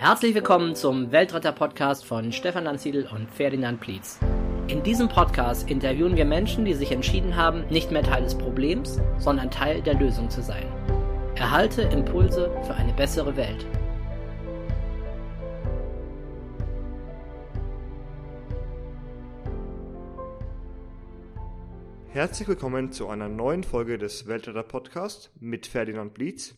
Herzlich willkommen zum Weltretter-Podcast von Stefan Lanziedl und Ferdinand Plietz. In diesem Podcast interviewen wir Menschen, die sich entschieden haben, nicht mehr Teil des Problems, sondern Teil der Lösung zu sein. Erhalte Impulse für eine bessere Welt. Herzlich willkommen zu einer neuen Folge des Weltretter Podcast mit Ferdinand Blitz.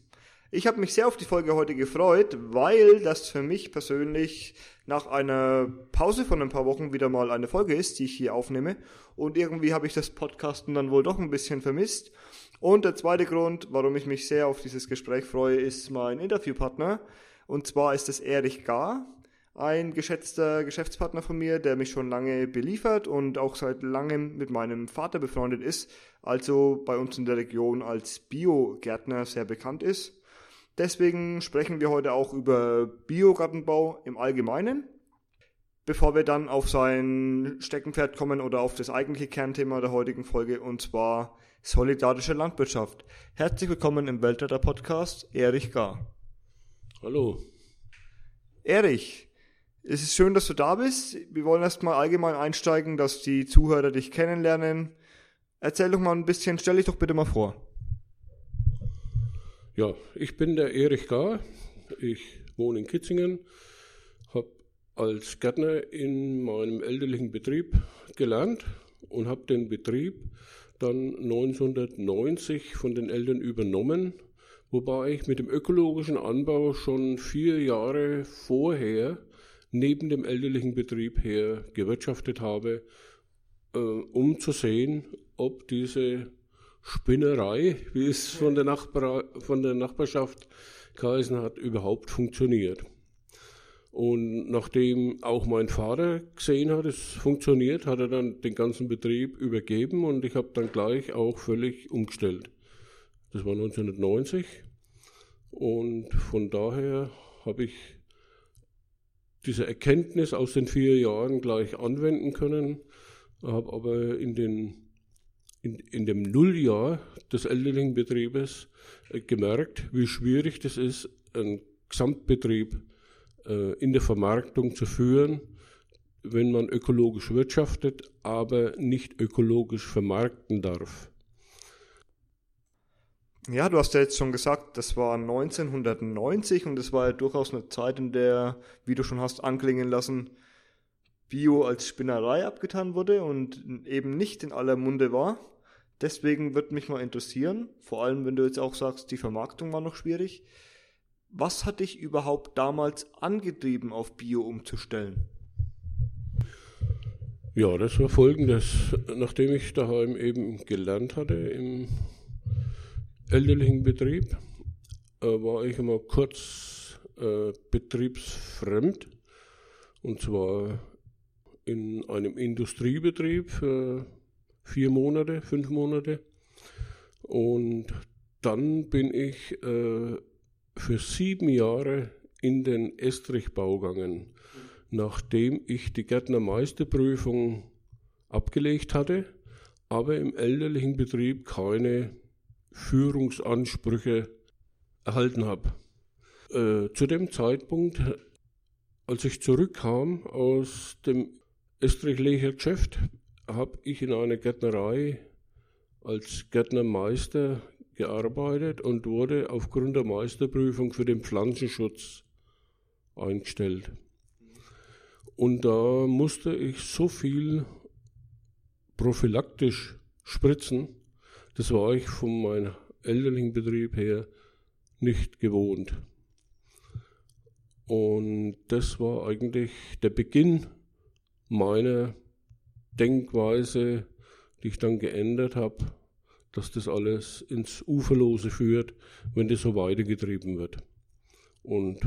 Ich habe mich sehr auf die Folge heute gefreut, weil das für mich persönlich nach einer Pause von ein paar Wochen wieder mal eine Folge ist, die ich hier aufnehme. Und irgendwie habe ich das Podcasten dann wohl doch ein bisschen vermisst. Und der zweite Grund, warum ich mich sehr auf dieses Gespräch freue, ist mein Interviewpartner. Und zwar ist es Erich Gar ein geschätzter Geschäftspartner von mir, der mich schon lange beliefert und auch seit langem mit meinem Vater befreundet ist, also bei uns in der Region als Biogärtner sehr bekannt ist. Deswegen sprechen wir heute auch über Biogartenbau im Allgemeinen. Bevor wir dann auf sein Steckenpferd kommen oder auf das eigentliche Kernthema der heutigen Folge und zwar solidarische Landwirtschaft. Herzlich willkommen im Weltretter Podcast, Erich Gar. Hallo. Erich, es ist schön, dass du da bist. Wir wollen erstmal allgemein einsteigen, dass die Zuhörer dich kennenlernen. Erzähl doch mal ein bisschen, stell dich doch bitte mal vor. Ja, ich bin der Erich Gar. Ich wohne in Kitzingen, habe als Gärtner in meinem elterlichen Betrieb gelernt und habe den Betrieb dann 1990 von den Eltern übernommen, wobei ich mit dem ökologischen Anbau schon vier Jahre vorher neben dem elterlichen Betrieb her gewirtschaftet habe, äh, um zu sehen, ob diese Spinnerei, wie es von der, Nachbar von der Nachbarschaft geheißen hat, überhaupt funktioniert. Und nachdem auch mein Vater gesehen hat, es funktioniert, hat er dann den ganzen Betrieb übergeben und ich habe dann gleich auch völlig umgestellt. Das war 1990 und von daher habe ich diese Erkenntnis aus den vier Jahren gleich anwenden können, habe aber in, den, in, in dem Nulljahr des elterlichen Betriebes äh, gemerkt, wie schwierig das ist, einen Gesamtbetrieb äh, in der Vermarktung zu führen, wenn man ökologisch wirtschaftet, aber nicht ökologisch vermarkten darf. Ja, du hast ja jetzt schon gesagt, das war 1990 und das war ja durchaus eine Zeit, in der, wie du schon hast anklingen lassen, Bio als Spinnerei abgetan wurde und eben nicht in aller Munde war. Deswegen würde mich mal interessieren, vor allem wenn du jetzt auch sagst, die Vermarktung war noch schwierig. Was hat dich überhaupt damals angetrieben, auf Bio umzustellen? Ja, das war folgendes. Nachdem ich daheim eben gelernt hatte im elterlichen Betrieb äh, war ich immer kurz äh, betriebsfremd und zwar in einem Industriebetrieb für vier Monate, fünf Monate und dann bin ich äh, für sieben Jahre in den Estrichbau gegangen, nachdem ich die Gärtnermeisterprüfung abgelegt hatte, aber im elterlichen Betrieb keine Führungsansprüche erhalten habe. Äh, zu dem Zeitpunkt, als ich zurückkam aus dem Estrichlecher Geschäft, habe ich in einer Gärtnerei als Gärtnermeister gearbeitet und wurde aufgrund der Meisterprüfung für den Pflanzenschutz eingestellt. Und da musste ich so viel prophylaktisch spritzen, das war ich von meinem elterlichen Betrieb her nicht gewohnt. Und das war eigentlich der Beginn meiner Denkweise, die ich dann geändert habe, dass das alles ins Uferlose führt, wenn das so weitergetrieben wird. Und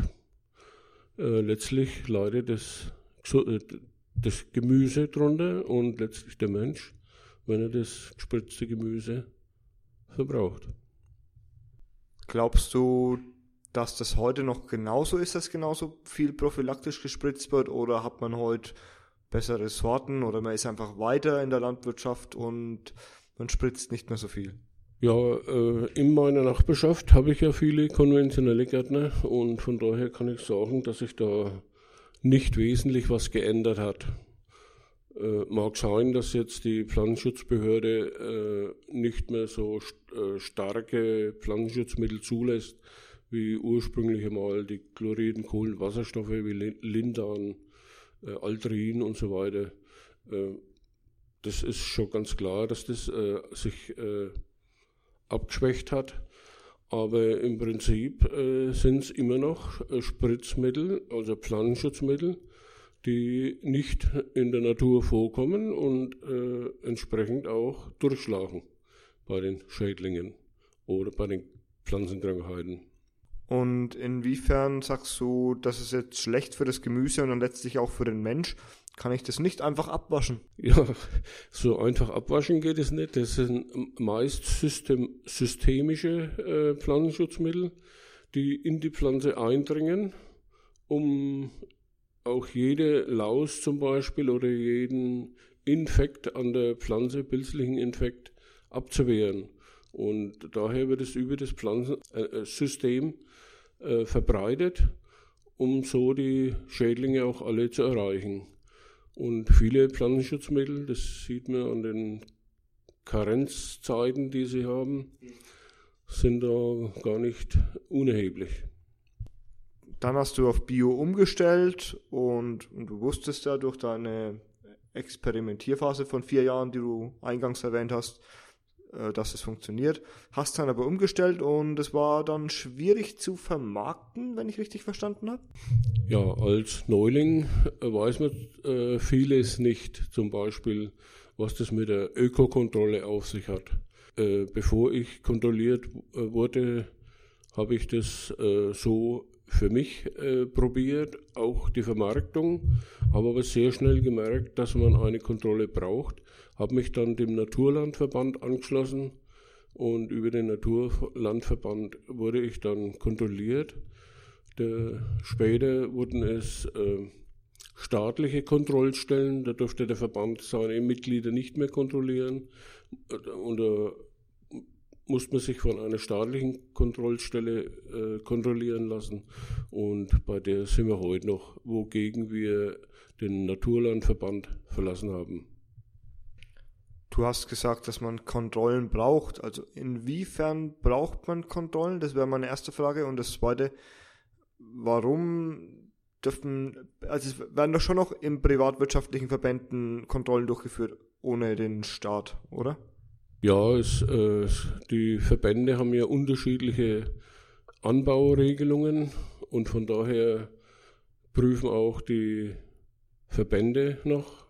äh, letztlich leidet das, äh, das Gemüse drunter und letztlich der Mensch, wenn er das gespritzte Gemüse verbraucht. Glaubst du, dass das heute noch genauso ist, dass genauso viel prophylaktisch gespritzt wird oder hat man heute bessere Sorten oder man ist einfach weiter in der Landwirtschaft und man spritzt nicht mehr so viel? Ja, äh, in meiner Nachbarschaft habe ich ja viele konventionelle Gärtner und von daher kann ich sagen, dass sich da nicht wesentlich was geändert hat. Äh, mag sein, dass jetzt die Pflanzenschutzbehörde äh, nicht mehr so st starke Pflanzenschutzmittel zulässt, wie ursprünglich einmal die Chloriden, Kohlenwasserstoffe wie Lindan, äh, Altrin und so weiter. Äh, das ist schon ganz klar, dass das äh, sich äh, abgeschwächt hat. Aber im Prinzip äh, sind es immer noch äh, Spritzmittel, also Pflanzenschutzmittel, die nicht in der Natur vorkommen und äh, entsprechend auch durchschlagen bei den Schädlingen oder bei den Pflanzenkrankheiten. Und inwiefern sagst du, das ist jetzt schlecht für das Gemüse und dann letztlich auch für den Mensch? Kann ich das nicht einfach abwaschen? Ja, so einfach abwaschen geht es nicht. Das sind meist system, systemische äh, Pflanzenschutzmittel, die in die Pflanze eindringen, um auch jede Laus zum Beispiel oder jeden Infekt an der Pflanze, pilzlichen Infekt, abzuwehren. Und daher wird es über das Pflanzensystem äh, äh, verbreitet, um so die Schädlinge auch alle zu erreichen. Und viele Pflanzenschutzmittel, das sieht man an den Karenzzeiten, die sie haben, sind da gar nicht unerheblich. Dann hast du auf Bio umgestellt und, und du wusstest ja durch deine Experimentierphase von vier Jahren, die du eingangs erwähnt hast, äh, dass es funktioniert. Hast dann aber umgestellt und es war dann schwierig zu vermarkten, wenn ich richtig verstanden habe? Ja, als Neuling äh, weiß man äh, vieles nicht. Zum Beispiel, was das mit der Ökokontrolle auf sich hat. Äh, bevor ich kontrolliert äh, wurde, habe ich das äh, so für mich äh, probiert, auch die Vermarktung, habe aber sehr schnell gemerkt, dass man eine Kontrolle braucht, habe mich dann dem Naturlandverband angeschlossen und über den Naturlandverband wurde ich dann kontrolliert. Der, später wurden es äh, staatliche Kontrollstellen, da durfte der Verband seine Mitglieder nicht mehr kontrollieren. Und äh, muss man sich von einer staatlichen Kontrollstelle äh, kontrollieren lassen. Und bei der sind wir heute noch, wogegen wir den Naturlandverband verlassen haben. Du hast gesagt, dass man Kontrollen braucht. Also inwiefern braucht man Kontrollen? Das wäre meine erste Frage. Und das zweite, warum dürfen, also es werden doch schon noch in privatwirtschaftlichen Verbänden Kontrollen durchgeführt, ohne den Staat, oder? Ja, es, äh, die Verbände haben ja unterschiedliche Anbauregelungen und von daher prüfen auch die Verbände noch.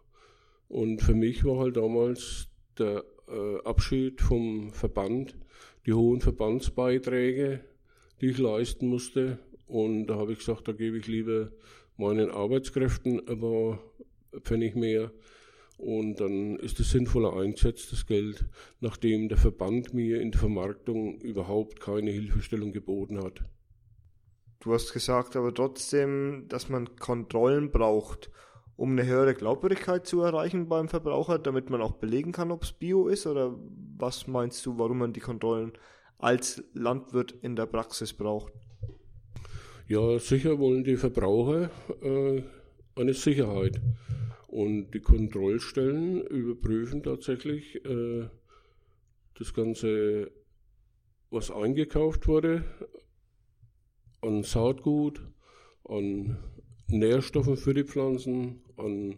Und für mich war halt damals der äh, Abschied vom Verband, die hohen Verbandsbeiträge, die ich leisten musste. Und da habe ich gesagt, da gebe ich lieber meinen Arbeitskräften aber Pfennig mehr und dann ist es sinnvoller eingesetzt, das Geld, nachdem der Verband mir in der Vermarktung überhaupt keine Hilfestellung geboten hat. Du hast gesagt aber trotzdem, dass man Kontrollen braucht, um eine höhere Glaubwürdigkeit zu erreichen beim Verbraucher, damit man auch belegen kann, ob es Bio ist? Oder was meinst du, warum man die Kontrollen als Landwirt in der Praxis braucht? Ja, sicher wollen die Verbraucher äh, eine Sicherheit. Und die Kontrollstellen überprüfen tatsächlich äh, das Ganze, was eingekauft wurde, an Saatgut, an Nährstoffen für die Pflanzen, an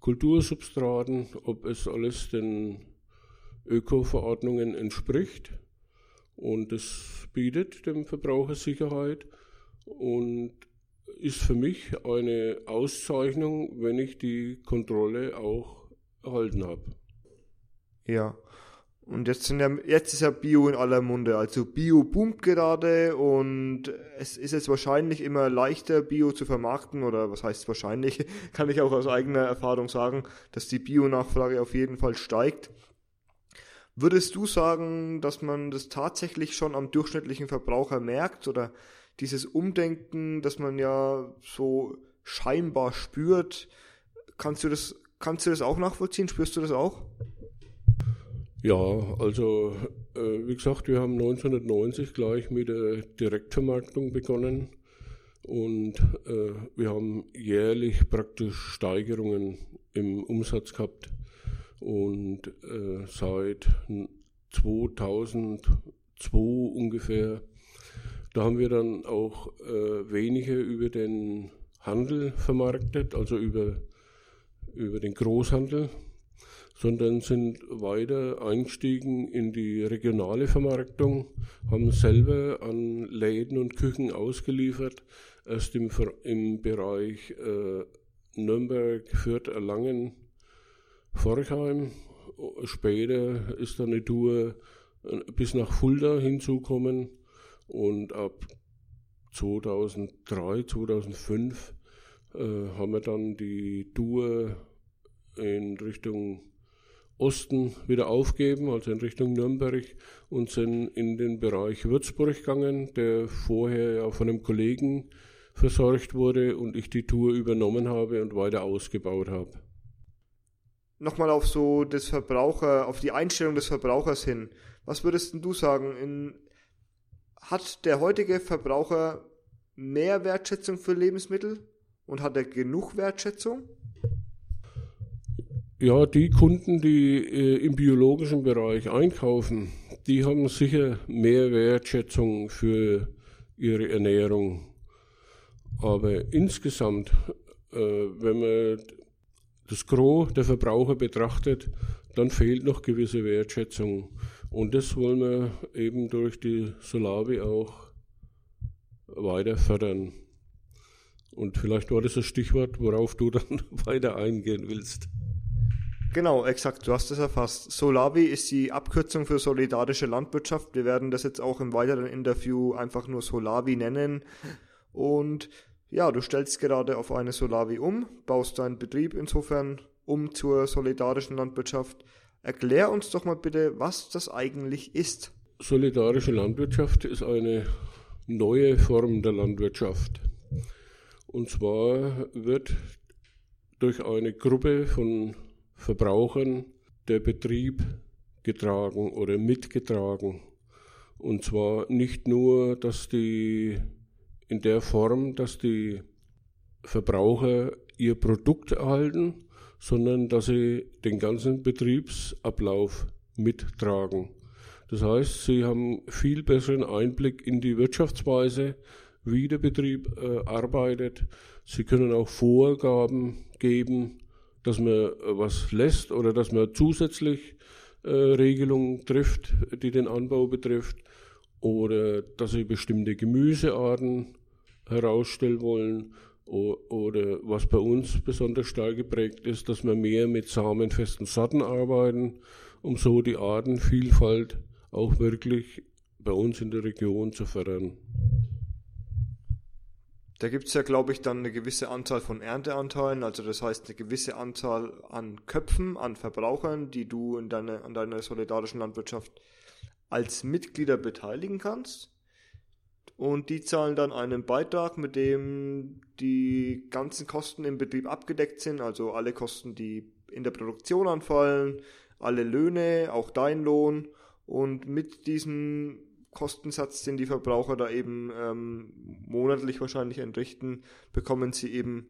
Kultursubstraten, ob es alles den Öko-Verordnungen entspricht. Und das bietet dem Verbraucher Sicherheit und ist für mich eine Auszeichnung, wenn ich die Kontrolle auch erhalten habe. Ja. Und jetzt, sind ja, jetzt ist ja Bio in aller Munde. Also Bio boomt gerade und es ist jetzt wahrscheinlich immer leichter, Bio zu vermarkten. Oder was heißt wahrscheinlich? Kann ich auch aus eigener Erfahrung sagen, dass die Bio-Nachfrage auf jeden Fall steigt. Würdest du sagen, dass man das tatsächlich schon am durchschnittlichen Verbraucher merkt? Oder dieses Umdenken, das man ja so scheinbar spürt, kannst du das, kannst du das auch nachvollziehen? Spürst du das auch? Ja, also äh, wie gesagt, wir haben 1990 gleich mit der Direktvermarktung begonnen und äh, wir haben jährlich praktisch Steigerungen im Umsatz gehabt und äh, seit 2002 ungefähr, da haben wir dann auch äh, weniger über den Handel vermarktet, also über, über den Großhandel, sondern sind weiter eingestiegen in die regionale Vermarktung, haben selber an Läden und Küchen ausgeliefert, erst im, im Bereich äh, Nürnberg, Fürth, Erlangen, Forchheim. Später ist dann eine Tour äh, bis nach Fulda hinzukommen und ab 2003, 2005 äh, haben wir dann die Tour in Richtung Osten wieder aufgeben, also in Richtung Nürnberg und sind in den Bereich Würzburg gegangen, der vorher ja von einem Kollegen versorgt wurde und ich die Tour übernommen habe und weiter ausgebaut habe. Nochmal auf so das Verbraucher, auf die Einstellung des Verbrauchers hin. Was würdest du sagen? In, hat der heutige Verbraucher mehr Wertschätzung für Lebensmittel und hat er genug Wertschätzung? Ja, die Kunden, die äh, im biologischen Bereich einkaufen, die haben sicher mehr Wertschätzung für ihre Ernährung. Aber insgesamt, äh, wenn man das Gros der Verbraucher betrachtet, dann fehlt noch gewisse Wertschätzung. Und das wollen wir eben durch die Solavi auch weiter fördern. Und vielleicht war das das Stichwort, worauf du dann weiter eingehen willst. Genau, exakt, du hast es erfasst. Solavi ist die Abkürzung für solidarische Landwirtschaft. Wir werden das jetzt auch im weiteren Interview einfach nur Solavi nennen. Und ja, du stellst gerade auf eine Solavi um, baust deinen Betrieb insofern um zur solidarischen Landwirtschaft. Erklär uns doch mal bitte, was das eigentlich ist. Solidarische Landwirtschaft ist eine neue Form der Landwirtschaft. Und zwar wird durch eine Gruppe von Verbrauchern der Betrieb getragen oder mitgetragen. Und zwar nicht nur, dass die in der Form, dass die Verbraucher ihr Produkt erhalten, sondern dass sie den ganzen Betriebsablauf mittragen. Das heißt, sie haben viel besseren Einblick in die Wirtschaftsweise, wie der Betrieb äh, arbeitet. Sie können auch Vorgaben geben, dass man äh, was lässt oder dass man zusätzlich äh, Regelungen trifft, die den Anbau betrifft, oder dass sie bestimmte Gemüsearten herausstellen wollen, oder was bei uns besonders stark geprägt ist, dass wir mehr mit samenfesten Sorten arbeiten, um so die Artenvielfalt auch wirklich bei uns in der Region zu fördern. Da gibt es ja, glaube ich, dann eine gewisse Anzahl von Ernteanteilen, also das heißt eine gewisse Anzahl an Köpfen, an Verbrauchern, die du in deine, an deiner solidarischen Landwirtschaft als Mitglieder beteiligen kannst. Und die zahlen dann einen Beitrag, mit dem die ganzen Kosten im Betrieb abgedeckt sind, also alle Kosten, die in der Produktion anfallen, alle Löhne, auch dein Lohn. Und mit diesem Kostensatz, den die Verbraucher da eben ähm, monatlich wahrscheinlich entrichten, bekommen sie eben,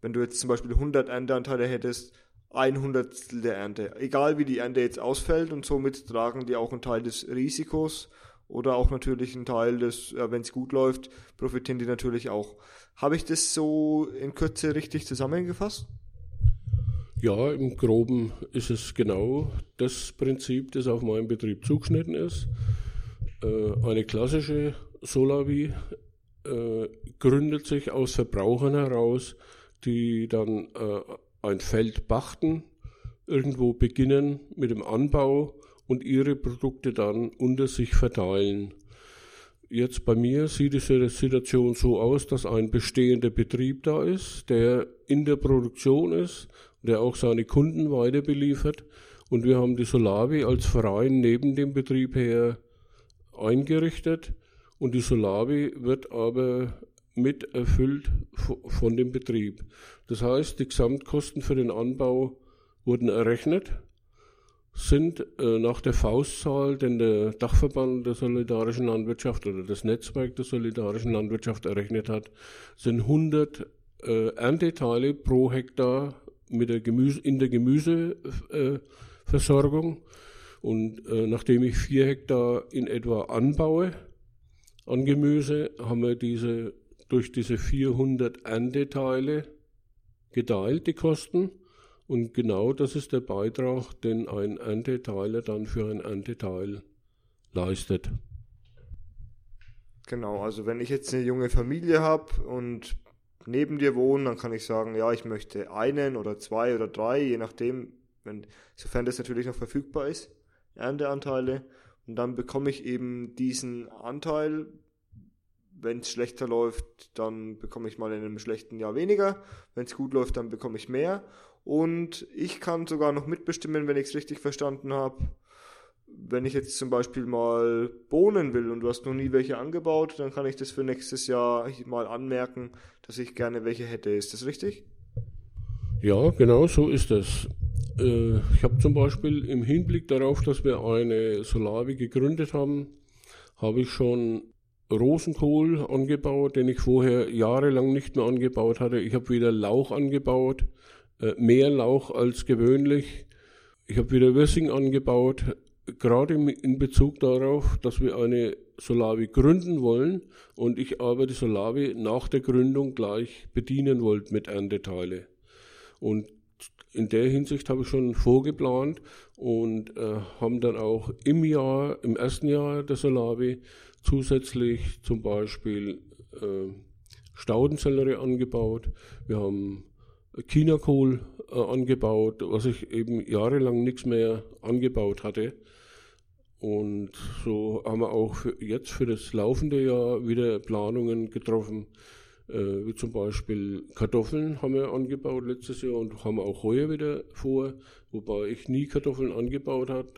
wenn du jetzt zum Beispiel 100 Ernteanteile hättest, ein Hundertstel der Ernte. Egal wie die Ernte jetzt ausfällt und somit tragen die auch einen Teil des Risikos oder auch natürlich einen Teil des, äh, wenn es gut läuft, profitieren die natürlich auch. Habe ich das so in Kürze richtig zusammengefasst? Ja, im Groben ist es genau das Prinzip, das auf meinen Betrieb zugeschnitten ist. Äh, eine klassische Solavi äh, gründet sich aus Verbrauchern heraus, die dann äh, ein Feld pachten, irgendwo beginnen mit dem Anbau und ihre Produkte dann unter sich verteilen. Jetzt bei mir sieht die Situation so aus, dass ein bestehender Betrieb da ist, der in der Produktion ist, der auch seine Kunden weiter beliefert. Und wir haben die Solavi als Verein neben dem Betrieb her eingerichtet und die Solavi wird aber mit erfüllt von dem Betrieb. Das heißt, die Gesamtkosten für den Anbau wurden errechnet, sind äh, nach der Faustzahl, den der Dachverband der solidarischen Landwirtschaft oder das Netzwerk der solidarischen Landwirtschaft errechnet hat, sind 100 äh, Ernteteile pro Hektar mit der Gemüse, in der Gemüseversorgung. Äh, und äh, nachdem ich vier Hektar in etwa anbaue an Gemüse, haben wir diese durch diese 400 Ernteteile geteilt, die Kosten. Und genau das ist der Beitrag, den ein Ernteteiler dann für ein Ernteteil leistet. Genau, also wenn ich jetzt eine junge Familie habe und neben dir wohne, dann kann ich sagen, ja, ich möchte einen oder zwei oder drei, je nachdem, wenn, sofern das natürlich noch verfügbar ist, Ernteanteile. Und dann bekomme ich eben diesen Anteil. Wenn es schlechter läuft, dann bekomme ich mal in einem schlechten Jahr weniger. Wenn es gut läuft, dann bekomme ich mehr. Und ich kann sogar noch mitbestimmen, wenn ich es richtig verstanden habe. Wenn ich jetzt zum Beispiel mal Bohnen will und du hast noch nie welche angebaut, dann kann ich das für nächstes Jahr mal anmerken, dass ich gerne welche hätte. Ist das richtig? Ja, genau so ist es. Äh, ich habe zum Beispiel im Hinblick darauf, dass wir eine Solavi gegründet haben, habe ich schon Rosenkohl angebaut, den ich vorher jahrelang nicht mehr angebaut hatte. Ich habe wieder Lauch angebaut, äh, mehr Lauch als gewöhnlich. Ich habe wieder Würsing angebaut, gerade in Bezug darauf, dass wir eine Solavi gründen wollen und ich aber die Solavi nach der Gründung gleich bedienen wollte mit Ernteteile. Und in der Hinsicht habe ich schon vorgeplant und äh, haben dann auch im Jahr, im ersten Jahr der Solavi zusätzlich zum Beispiel äh, Staudensellerie angebaut. Wir haben Chinakohl äh, angebaut, was ich eben jahrelang nichts mehr angebaut hatte. Und so haben wir auch für jetzt für das laufende Jahr wieder Planungen getroffen, äh, wie zum Beispiel Kartoffeln haben wir angebaut letztes Jahr und haben auch heuer wieder vor, wobei ich nie Kartoffeln angebaut habe,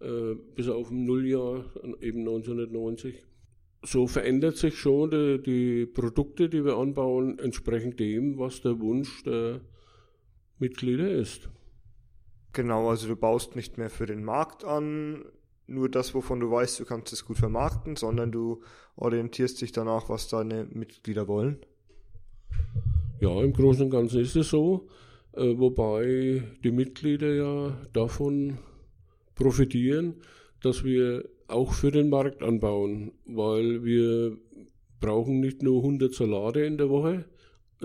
äh, bis auf ein Nulljahr, eben 1990 so verändert sich schon die, die, Produkte, die wir anbauen, entsprechend dem, was der Wunsch der Mitglieder ist. Genau, also du baust nicht mehr für den Markt an, nur das, wovon du weißt, du kannst es gut vermarkten, sondern du orientierst dich danach, was deine Mitglieder wollen. Ja, im Großen und Ganzen ist es so, äh, wobei die Mitglieder ja davon profitieren, dass wir auch für den Markt anbauen, weil wir brauchen nicht nur 100 Salate in der Woche,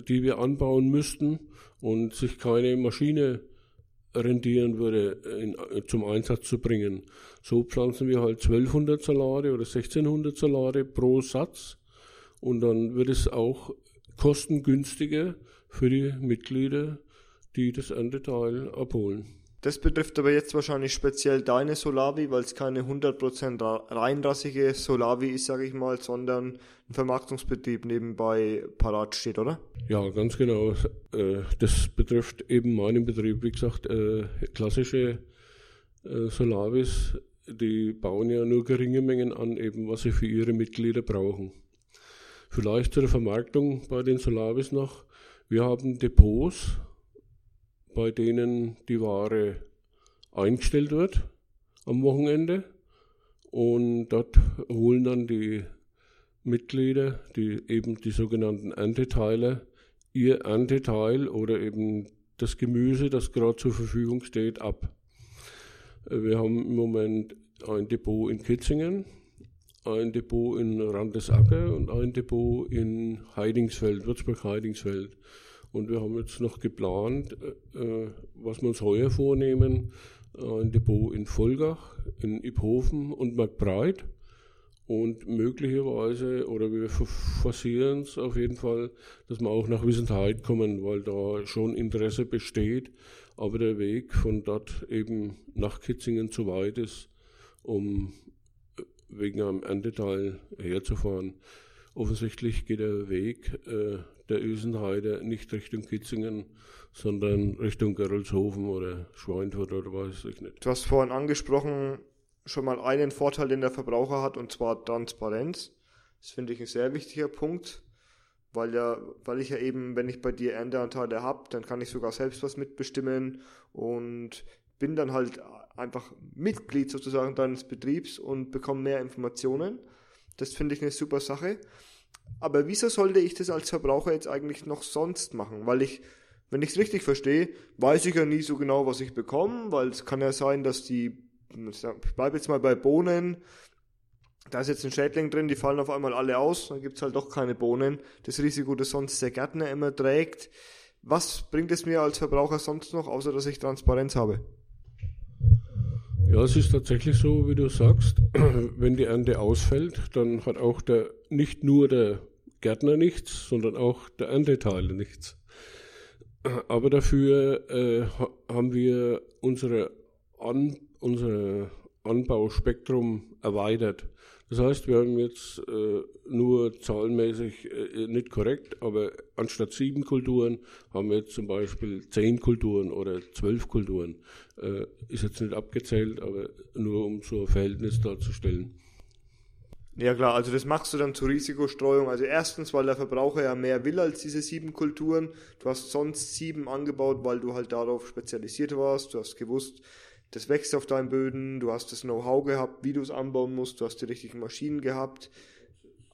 die wir anbauen müssten und sich keine Maschine rentieren würde, in, zum Einsatz zu bringen. So pflanzen wir halt 1200 Salate oder 1600 Salate pro Satz und dann wird es auch kostengünstiger für die Mitglieder, die das Ernteteil abholen. Das betrifft aber jetzt wahrscheinlich speziell deine Solavi, weil es keine 100% reinrassige Solavi ist, sage ich mal, sondern ein Vermarktungsbetrieb nebenbei parat steht, oder? Ja, ganz genau. Äh, das betrifft eben meinen Betrieb. Wie gesagt, äh, klassische äh, Solavis, die bauen ja nur geringe Mengen an, eben was sie für ihre Mitglieder brauchen. Vielleicht zur Vermarktung bei den Solavis noch. Wir haben Depots, bei denen die Ware eingestellt wird am Wochenende. Und dort holen dann die Mitglieder, die eben die sogenannten Ernteteiler, ihr Ernteteil oder eben das Gemüse, das gerade zur Verfügung steht, ab. Wir haben im Moment ein Depot in Kitzingen, ein Depot in Randesacker und ein Depot in Heidingsfeld, Würzburg-Heidingsfeld. Und wir haben jetzt noch geplant, äh, was wir uns heuer vornehmen, ein Depot in Volgach, in Iphofen und Marktbreit. Und möglicherweise, oder wir forcieren es auf jeden Fall, dass wir auch nach Wissenheit kommen, weil da schon Interesse besteht, aber der Weg von dort eben nach Kitzingen zu weit ist, um äh, wegen einem Ernteteil herzufahren. Offensichtlich geht der Weg äh, der Ösenheide nicht Richtung Kitzingen, sondern Richtung Gerolzhofen oder Schweinfurt oder weiß ich nicht. Du hast vorhin angesprochen, schon mal einen Vorteil, den der Verbraucher hat, und zwar Transparenz. Das finde ich ein sehr wichtiger Punkt, weil ja, weil ich ja eben, wenn ich bei dir Ernteanteile habe, dann kann ich sogar selbst was mitbestimmen und bin dann halt einfach Mitglied sozusagen deines Betriebs und bekomme mehr Informationen. Das finde ich eine super Sache. Aber wieso sollte ich das als Verbraucher jetzt eigentlich noch sonst machen? Weil ich, wenn ich es richtig verstehe, weiß ich ja nie so genau, was ich bekomme, weil es kann ja sein, dass die, ich bleibe jetzt mal bei Bohnen, da ist jetzt ein Schädling drin, die fallen auf einmal alle aus, dann gibt es halt doch keine Bohnen. Das Risiko, das sonst der Gärtner immer trägt. Was bringt es mir als Verbraucher sonst noch, außer dass ich Transparenz habe? Ja, es ist tatsächlich so, wie du sagst, wenn die Ernte ausfällt, dann hat auch der, nicht nur der Gärtner nichts, sondern auch der Ernteteiler nichts. Aber dafür äh, haben wir unsere, An, unsere Anbauspektrum erweitert. Das heißt, wir haben jetzt äh, nur zahlenmäßig äh, nicht korrekt, aber anstatt sieben Kulturen haben wir jetzt zum Beispiel zehn Kulturen oder zwölf Kulturen. Äh, ist jetzt nicht abgezählt, aber nur um so ein Verhältnis darzustellen. Ja klar, also das machst du dann zur Risikostreuung. Also erstens, weil der Verbraucher ja mehr will als diese sieben Kulturen. Du hast sonst sieben angebaut, weil du halt darauf spezialisiert warst. Du hast gewusst, das wächst auf deinen Böden, du hast das Know-how gehabt, wie du es anbauen musst, du hast die richtigen Maschinen gehabt.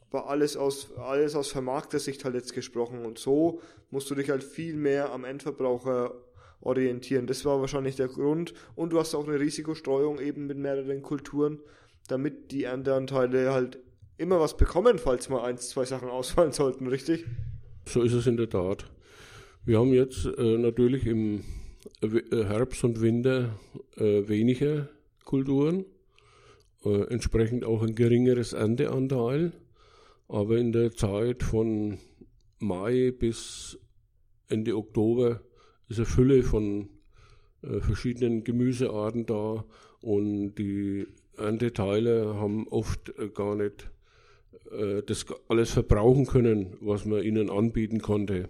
Aber alles aus, alles aus Vermarkter-Sicht halt jetzt gesprochen. Und so musst du dich halt viel mehr am Endverbraucher orientieren. Das war wahrscheinlich der Grund. Und du hast auch eine Risikostreuung eben mit mehreren Kulturen, damit die Ernteanteile halt immer was bekommen, falls mal eins, zwei Sachen ausfallen sollten, richtig? So ist es in der Tat. Wir haben jetzt äh, natürlich im Herbst und Winter äh, weniger Kulturen, äh, entsprechend auch ein geringeres Ernteanteil. Aber in der Zeit von Mai bis Ende Oktober ist eine Fülle von äh, verschiedenen Gemüsearten da und die Ernteteile haben oft äh, gar nicht äh, das alles verbrauchen können, was man ihnen anbieten konnte.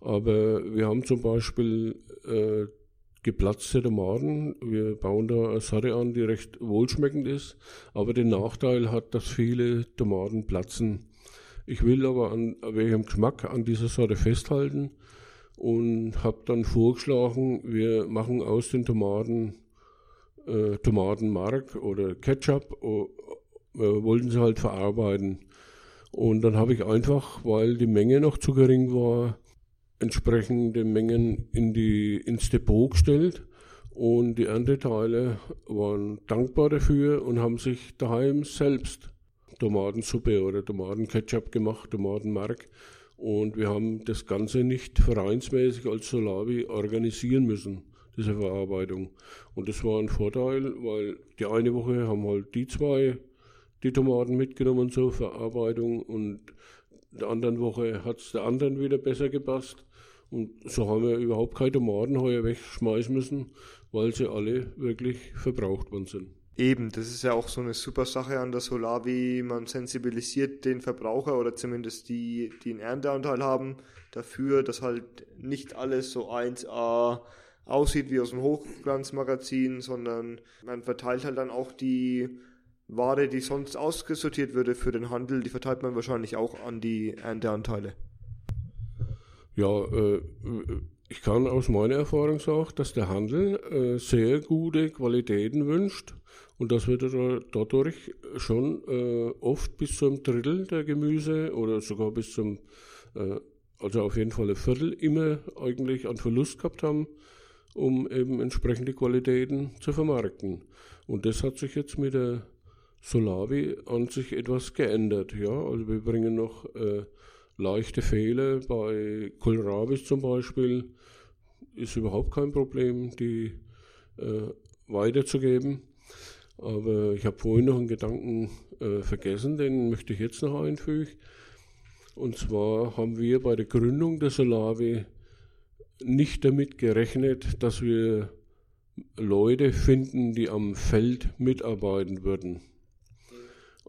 Aber wir haben zum Beispiel äh, geplatzte Tomaten. Wir bauen da eine Sorte an, die recht wohlschmeckend ist, aber den Nachteil hat, dass viele Tomaten platzen. Ich will aber an welchem Geschmack an dieser Sorte festhalten und habe dann vorgeschlagen, wir machen aus den Tomaten äh, Tomatenmark oder Ketchup, äh, wollten sie halt verarbeiten. Und dann habe ich einfach, weil die Menge noch zu gering war, entsprechende Mengen in die, ins Depot gestellt und die Ernteteile waren dankbar dafür und haben sich daheim selbst Tomatensuppe oder Tomatenketchup gemacht, Tomatenmark. Und wir haben das Ganze nicht vereinsmäßig als Solavi organisieren müssen, diese Verarbeitung. Und das war ein Vorteil, weil die eine Woche haben halt die zwei die Tomaten mitgenommen zur Verarbeitung und der anderen Woche hat es der anderen wieder besser gepasst. Und so haben wir überhaupt keine Tomaten heuer wegschmeißen müssen, weil sie alle wirklich verbraucht worden sind. Eben, das ist ja auch so eine super Sache an der Solavi. Man sensibilisiert den Verbraucher oder zumindest die, die einen Ernteanteil haben, dafür, dass halt nicht alles so 1A aussieht wie aus dem Hochglanzmagazin, sondern man verteilt halt dann auch die Ware, die sonst ausgesortiert würde für den Handel, die verteilt man wahrscheinlich auch an die Ernteanteile. Ja, äh, ich kann aus meiner Erfahrung sagen, dass der Handel äh, sehr gute Qualitäten wünscht und dass wir dadurch schon äh, oft bis zum Drittel der Gemüse oder sogar bis zum, äh, also auf jeden Fall ein Viertel immer eigentlich an Verlust gehabt haben, um eben entsprechende Qualitäten zu vermarkten. Und das hat sich jetzt mit der Solavi an sich etwas geändert. Ja, also wir bringen noch äh, leichte Fehler bei Kohlrabis zum Beispiel ist überhaupt kein Problem, die äh, weiterzugeben. Aber ich habe vorhin noch einen Gedanken äh, vergessen, den möchte ich jetzt noch einfügen. Und zwar haben wir bei der Gründung der Solavi nicht damit gerechnet, dass wir Leute finden, die am Feld mitarbeiten würden.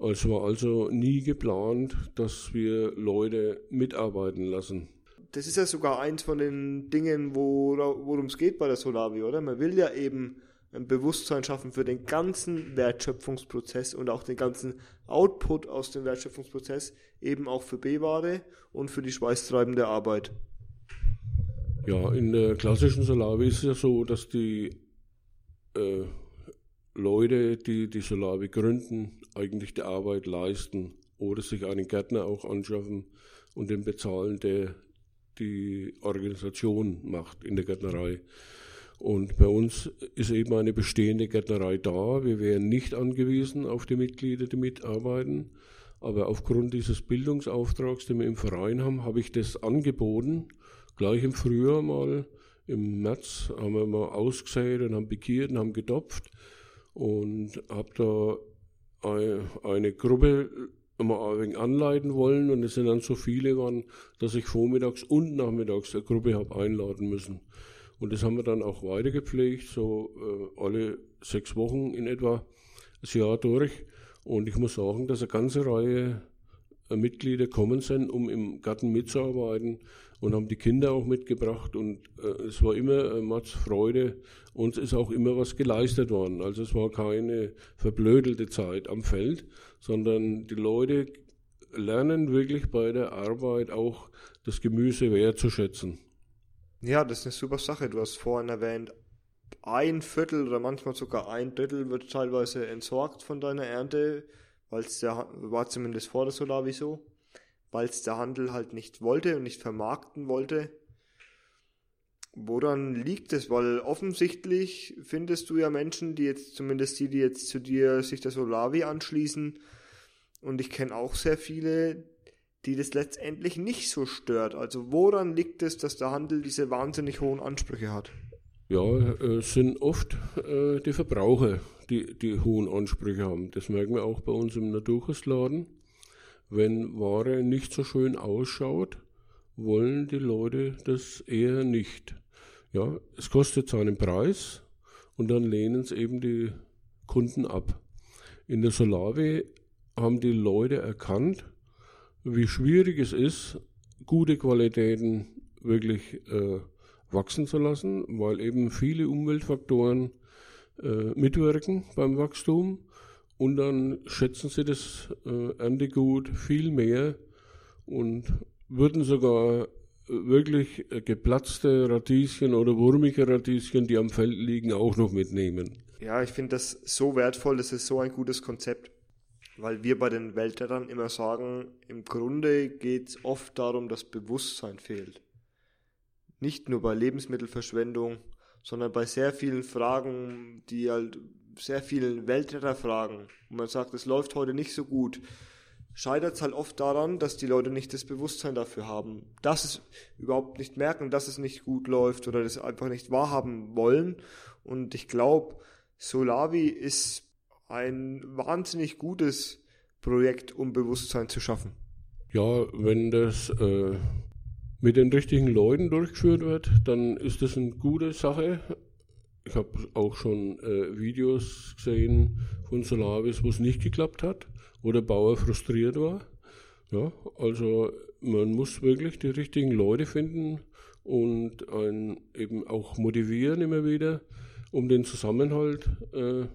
Es war also nie geplant, dass wir Leute mitarbeiten lassen. Das ist ja sogar eins von den Dingen, worum es geht bei der Solavi, oder? Man will ja eben ein Bewusstsein schaffen für den ganzen Wertschöpfungsprozess und auch den ganzen Output aus dem Wertschöpfungsprozess, eben auch für B-Ware und für die schweißtreibende Arbeit. Ja, in der klassischen Solavi ist es ja so, dass die äh, Leute, die die Solavi gründen, eigentlich die Arbeit leisten oder sich einen Gärtner auch anschaffen und den bezahlen, der die Organisation macht in der Gärtnerei. Und bei uns ist eben eine bestehende Gärtnerei da. Wir wären nicht angewiesen auf die Mitglieder, die mitarbeiten. Aber aufgrund dieses Bildungsauftrags, den wir im Verein haben, habe ich das angeboten. Gleich im Frühjahr mal, im März, haben wir mal ausgesät und haben pikiert und haben getopft. Und habe da eine Gruppe mal ein wenig anleiten wollen. Und es sind dann so viele waren, dass ich vormittags und nachmittags eine Gruppe habe einladen müssen. Und das haben wir dann auch weitergepflegt, so äh, alle sechs Wochen in etwa das Jahr durch. Und ich muss sagen, dass eine ganze Reihe äh, Mitglieder kommen sind, um im Garten mitzuarbeiten und haben die Kinder auch mitgebracht. Und äh, es war immer äh, Mats Freude. Uns ist auch immer was geleistet worden. Also es war keine verblödelte Zeit am Feld, sondern die Leute lernen wirklich bei der Arbeit auch das Gemüse wertzuschätzen. Ja, das ist eine super Sache. Du hast vorhin erwähnt, ein Viertel oder manchmal sogar ein Drittel wird teilweise entsorgt von deiner Ernte, weil es der war zumindest vor der Solavi so, weil es der Handel halt nicht wollte und nicht vermarkten wollte. Woran liegt es? Weil offensichtlich findest du ja Menschen, die jetzt, zumindest die, die jetzt zu dir sich der Solavi anschließen, und ich kenne auch sehr viele, die das letztendlich nicht so stört. Also woran liegt es, dass der Handel diese wahnsinnig hohen Ansprüche hat? Ja, es sind oft äh, die Verbraucher, die die hohen Ansprüche haben. Das merken wir auch bei uns im Naturkostladen. Wenn Ware nicht so schön ausschaut, wollen die Leute das eher nicht. Ja, es kostet seinen Preis und dann lehnen es eben die Kunden ab. In der Solavi haben die Leute erkannt, wie schwierig es ist, gute Qualitäten wirklich äh, wachsen zu lassen, weil eben viele Umweltfaktoren äh, mitwirken beim Wachstum und dann schätzen sie das äh, Erntegut viel mehr und würden sogar wirklich geplatzte Radieschen oder wurmige Radieschen, die am Feld liegen, auch noch mitnehmen. Ja, ich finde das so wertvoll, das ist so ein gutes Konzept weil wir bei den Weltrettern immer sagen, im Grunde geht es oft darum, dass Bewusstsein fehlt. Nicht nur bei Lebensmittelverschwendung, sondern bei sehr vielen Fragen, die halt sehr vielen Weltretterfragen, wo man sagt, es läuft heute nicht so gut, scheitert es halt oft daran, dass die Leute nicht das Bewusstsein dafür haben, dass es überhaupt nicht merken, dass es nicht gut läuft oder das einfach nicht wahrhaben wollen. Und ich glaube, Solavi ist ein wahnsinnig gutes Projekt, um Bewusstsein zu schaffen. Ja, wenn das äh, mit den richtigen Leuten durchgeführt wird, dann ist das eine gute Sache. Ich habe auch schon äh, Videos gesehen von Solavis, wo es nicht geklappt hat, wo der Bauer frustriert war. Ja, also man muss wirklich die richtigen Leute finden und einen eben auch motivieren immer wieder, um den Zusammenhalt äh,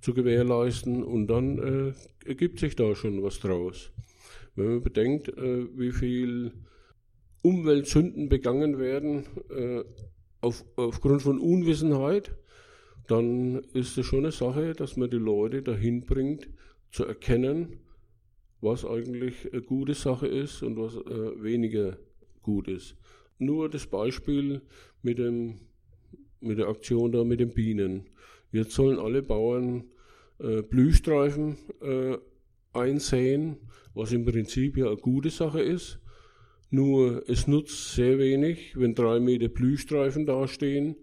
zu gewährleisten und dann äh, ergibt sich da schon was draus. Wenn man bedenkt, äh, wie viel Umweltsünden begangen werden äh, auf, aufgrund von Unwissenheit, dann ist es schon eine Sache, dass man die Leute dahin bringt, zu erkennen, was eigentlich eine gute Sache ist und was äh, weniger gut ist. Nur das Beispiel mit, dem, mit der Aktion da mit den Bienen. Jetzt sollen alle Bauern äh, Blühstreifen äh, einsäen, was im Prinzip ja eine gute Sache ist. Nur es nutzt sehr wenig, wenn drei Meter Blühstreifen dastehen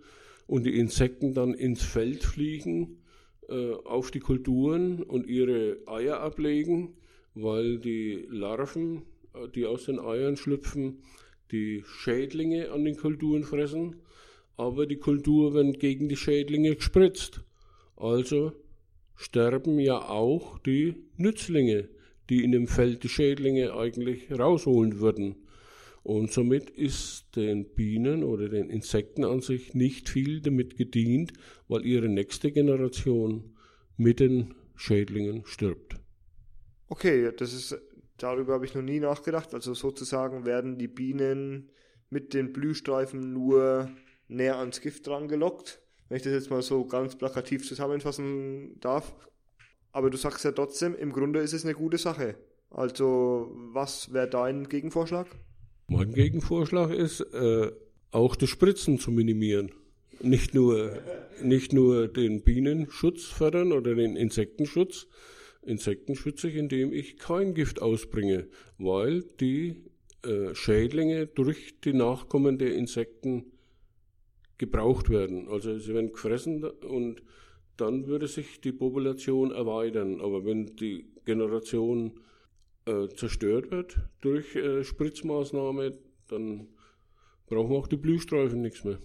und die Insekten dann ins Feld fliegen äh, auf die Kulturen und ihre Eier ablegen, weil die Larven, äh, die aus den Eiern schlüpfen, die Schädlinge an den Kulturen fressen, aber die Kultur wird gegen die Schädlinge gespritzt. Also sterben ja auch die Nützlinge, die in dem Feld die Schädlinge eigentlich rausholen würden. Und somit ist den Bienen oder den Insekten an sich nicht viel damit gedient, weil ihre nächste Generation mit den Schädlingen stirbt. Okay, das ist, darüber habe ich noch nie nachgedacht. Also sozusagen werden die Bienen mit den Blühstreifen nur näher ans Gift dran gelockt wenn ich das jetzt mal so ganz plakativ zusammenfassen darf. Aber du sagst ja trotzdem, im Grunde ist es eine gute Sache. Also, was wäre dein Gegenvorschlag? Mein Gegenvorschlag ist, äh, auch das Spritzen zu minimieren. Nicht nur, nicht nur den Bienenschutz fördern oder den Insektenschutz. Insekten schütze ich, indem ich kein Gift ausbringe, weil die äh, Schädlinge durch die Nachkommen der Insekten gebraucht werden. Also sie werden gefressen und dann würde sich die Population erweitern. Aber wenn die Generation äh, zerstört wird durch äh, Spritzmaßnahme, dann brauchen wir auch die Blühstreifen nichts mehr.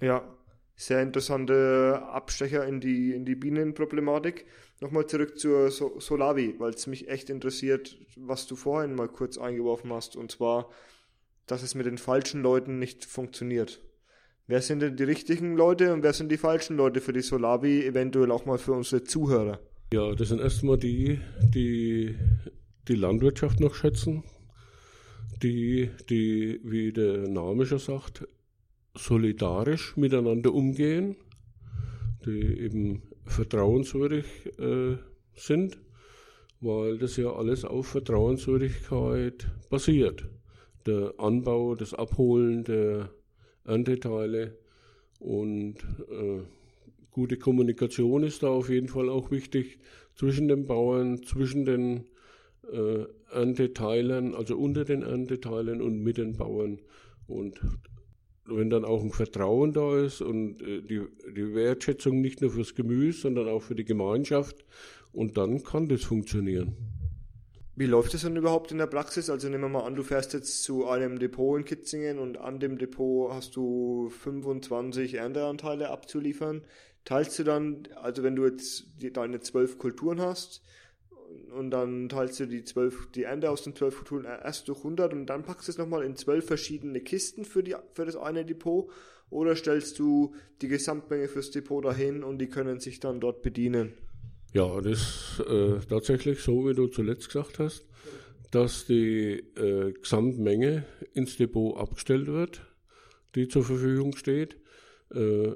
Ja, sehr interessante Abstecher in die, in die Bienenproblematik. Nochmal zurück zur so Solavi, weil es mich echt interessiert, was du vorhin mal kurz eingeworfen hast, und zwar, dass es mit den falschen Leuten nicht funktioniert. Wer sind denn die richtigen Leute und wer sind die falschen Leute für die Solavi, eventuell auch mal für unsere Zuhörer? Ja, das sind erstmal die, die die Landwirtschaft noch schätzen, die, die, wie der Name schon sagt, solidarisch miteinander umgehen, die eben vertrauenswürdig äh, sind, weil das ja alles auf Vertrauenswürdigkeit basiert. Der Anbau, das Abholen der Ernteteile und äh, gute Kommunikation ist da auf jeden Fall auch wichtig zwischen den Bauern, zwischen den äh, Ernteteilern, also unter den Ernteteilern und mit den Bauern. Und wenn dann auch ein Vertrauen da ist und äh, die, die Wertschätzung nicht nur fürs Gemüse, sondern auch für die Gemeinschaft, und dann kann das funktionieren. Wie läuft es denn überhaupt in der Praxis? Also nehmen wir mal an, du fährst jetzt zu einem Depot in Kitzingen und an dem Depot hast du 25 Ernteanteile abzuliefern. Teilst du dann, also wenn du jetzt deine zwölf Kulturen hast, und dann teilst du die zwölf, die Ende aus den zwölf Kulturen erst durch 100 und dann packst du es nochmal in zwölf verschiedene Kisten für, die, für das eine Depot oder stellst du die Gesamtmenge fürs Depot dahin und die können sich dann dort bedienen? Ja, das ist äh, tatsächlich so, wie du zuletzt gesagt hast, dass die äh, Gesamtmenge ins Depot abgestellt wird, die zur Verfügung steht. Äh,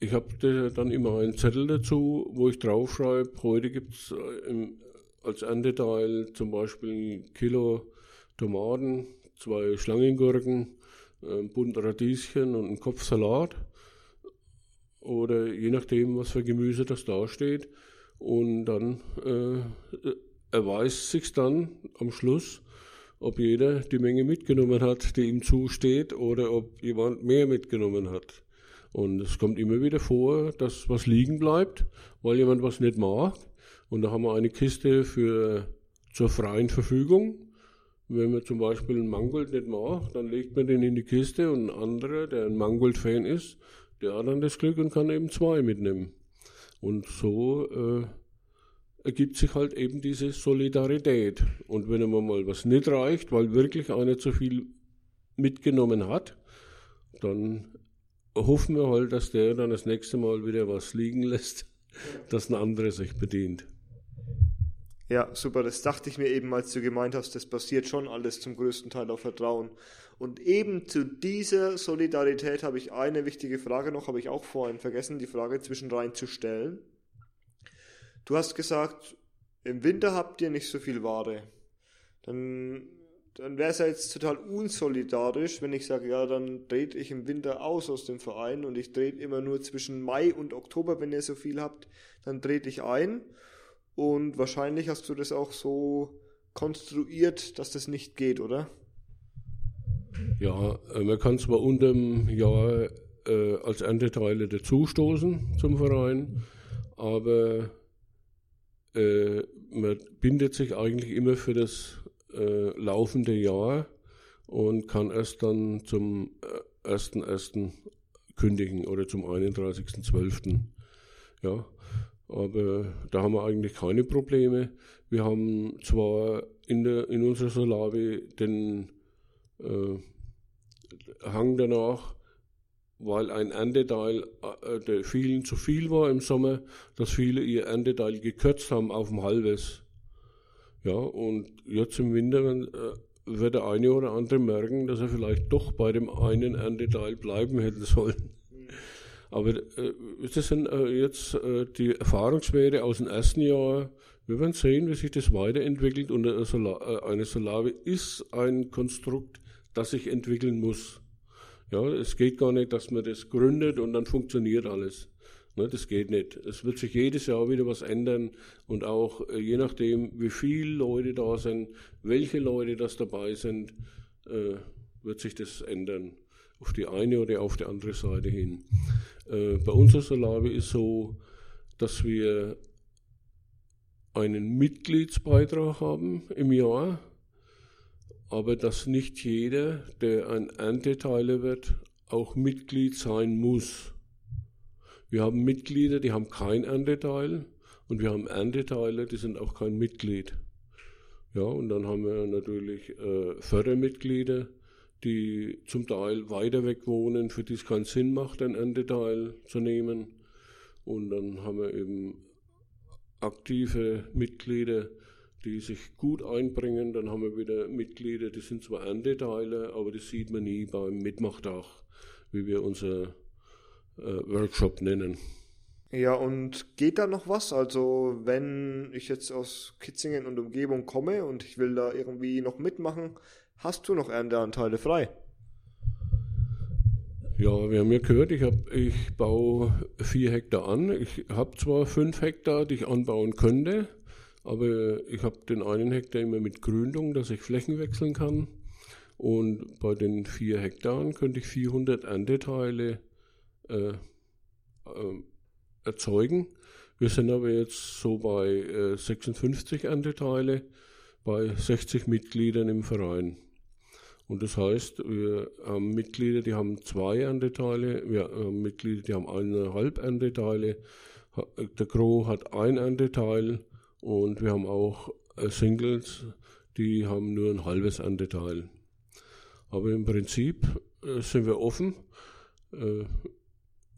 ich habe dann immer einen Zettel dazu, wo ich draufschreibe, heute gibt es äh, als Ernteteil zum Beispiel ein Kilo Tomaten, zwei Schlangengurken, ein Bund Radieschen und ein Kopf Salat. Oder je nachdem, was für Gemüse das da steht. Und dann äh, erweist sich dann am Schluss, ob jeder die Menge mitgenommen hat, die ihm zusteht, oder ob jemand mehr mitgenommen hat. Und es kommt immer wieder vor, dass was liegen bleibt, weil jemand was nicht mag. Und da haben wir eine Kiste für, zur freien Verfügung. Wenn man zum Beispiel einen Mangold nicht mag, dann legt man den in die Kiste und ein anderer, der ein Mangold-Fan ist, der hat dann das Glück und kann eben zwei mitnehmen. Und so äh, ergibt sich halt eben diese Solidarität. Und wenn einmal mal was nicht reicht, weil wirklich einer zu viel mitgenommen hat, dann hoffen wir halt, dass der dann das nächste Mal wieder was liegen lässt, dass ein anderer sich bedient. Ja, super, das dachte ich mir eben, als du gemeint hast, das basiert schon alles zum größten Teil auf Vertrauen. Und eben zu dieser Solidarität habe ich eine wichtige Frage noch, habe ich auch vorhin vergessen, die Frage zwischendrin zu stellen. Du hast gesagt, im Winter habt ihr nicht so viel Ware. Dann dann wäre es ja jetzt total unsolidarisch, wenn ich sage, ja, dann trete ich im Winter aus aus dem Verein und ich trete immer nur zwischen Mai und Oktober, wenn ihr so viel habt, dann trete ich ein. Und wahrscheinlich hast du das auch so konstruiert, dass das nicht geht, oder? Ja, äh, man kann zwar unter dem Jahr äh, als Ernteteile dazustoßen zum Verein, aber äh, man bindet sich eigentlich immer für das äh, laufende Jahr und kann erst dann zum äh, 1.1. kündigen oder zum 31.12. Ja, aber da haben wir eigentlich keine Probleme. Wir haben zwar in, der, in unserer Solavi den äh, Hang danach, weil ein Ernteteil äh, der vielen zu viel war im Sommer, dass viele ihr Ernteteil gekürzt haben auf ein halbes. Ja, und jetzt im Winter äh, wird der eine oder andere merken, dass er vielleicht doch bei dem einen Ernteteil bleiben hätte sollen. Aber äh, das sind äh, jetzt äh, die Erfahrungswerte aus dem ersten Jahr. Wir werden sehen, wie sich das weiterentwickelt. Und eine, Solar, äh, eine Solavi ist ein Konstrukt, das sich entwickeln muss. Ja, es geht gar nicht, dass man das gründet und dann funktioniert alles. Ne, das geht nicht. Es wird sich jedes Jahr wieder was ändern und auch äh, je nachdem, wie viele Leute da sind, welche Leute das dabei sind, äh, wird sich das ändern. Auf die eine oder auf die andere Seite hin. Äh, bei unserer Solavi ist so, dass wir einen Mitgliedsbeitrag haben im Jahr, aber dass nicht jeder, der ein Ernteteiler wird, auch Mitglied sein muss. Wir haben Mitglieder, die haben kein Ernteteil und wir haben Ernteteiler, die sind auch kein Mitglied. Ja, und dann haben wir natürlich äh, Fördermitglieder, die zum Teil weiter weg wohnen, für die es keinen Sinn macht, ein Ernteteil zu nehmen. Und dann haben wir eben aktive Mitglieder, die sich gut einbringen. Dann haben wir wieder Mitglieder, die sind zwar Ernteteile, aber das sieht man nie beim Mitmachtag, wie wir unser Workshop nennen. Ja, und geht da noch was? Also, wenn ich jetzt aus Kitzingen und Umgebung komme und ich will da irgendwie noch mitmachen, hast du noch Ernteanteile frei? Ja, wir haben ja gehört, ich, hab, ich baue vier Hektar an. Ich habe zwar fünf Hektar, die ich anbauen könnte, aber ich habe den einen Hektar immer mit Gründung, dass ich Flächen wechseln kann. Und bei den vier Hektaren könnte ich 400 Ernteteile äh, äh, erzeugen. Wir sind aber jetzt so bei äh, 56 Ernteteile bei 60 Mitgliedern im Verein. Und das heißt, wir haben Mitglieder, die haben zwei Ernteteile, wir haben Mitglieder, die haben eineinhalb Ernteteile. Der Gro hat ein Ernteteil und wir haben auch äh, Singles, die haben nur ein halbes Ernteteil. Aber im Prinzip äh, sind wir offen.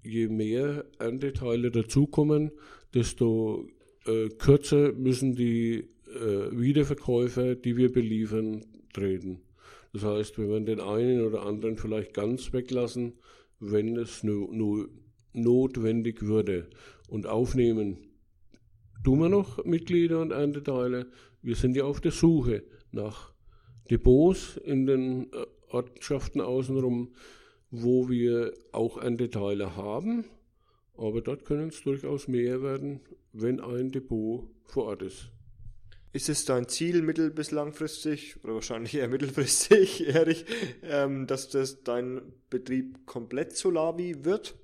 Äh, je mehr Ernteteile dazukommen, desto kürzer müssen die Wiederverkäufer, die wir beliefern, treten. Das heißt, wir werden den einen oder anderen vielleicht ganz weglassen, wenn es nur, nur notwendig würde. Und aufnehmen tun wir noch Mitglieder und Ernteteile. Wir sind ja auf der Suche nach Depots in den äh, Ortschaften außenrum, wo wir auch Ernteteile haben. Aber dort können es durchaus mehr werden, wenn ein Depot vor Ort ist. Ist es dein Ziel mittel- bis langfristig oder wahrscheinlich eher mittelfristig, Erich, ähm, dass das dein Betrieb komplett Solavi wird?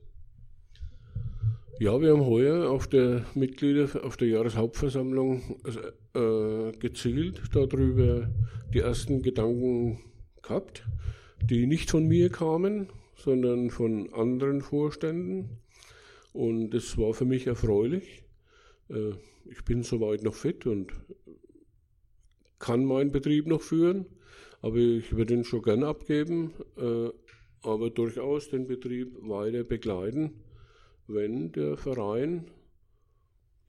Ja, wir haben heuer auf der Mitglieder, auf der Jahreshauptversammlung äh, gezielt darüber die ersten Gedanken gehabt, die nicht von mir kamen, sondern von anderen Vorständen. Und es war für mich erfreulich. Äh, ich bin soweit noch fit und kann meinen Betrieb noch führen, aber ich würde ihn schon gern abgeben, äh, aber durchaus den Betrieb weiter begleiten, wenn der Verein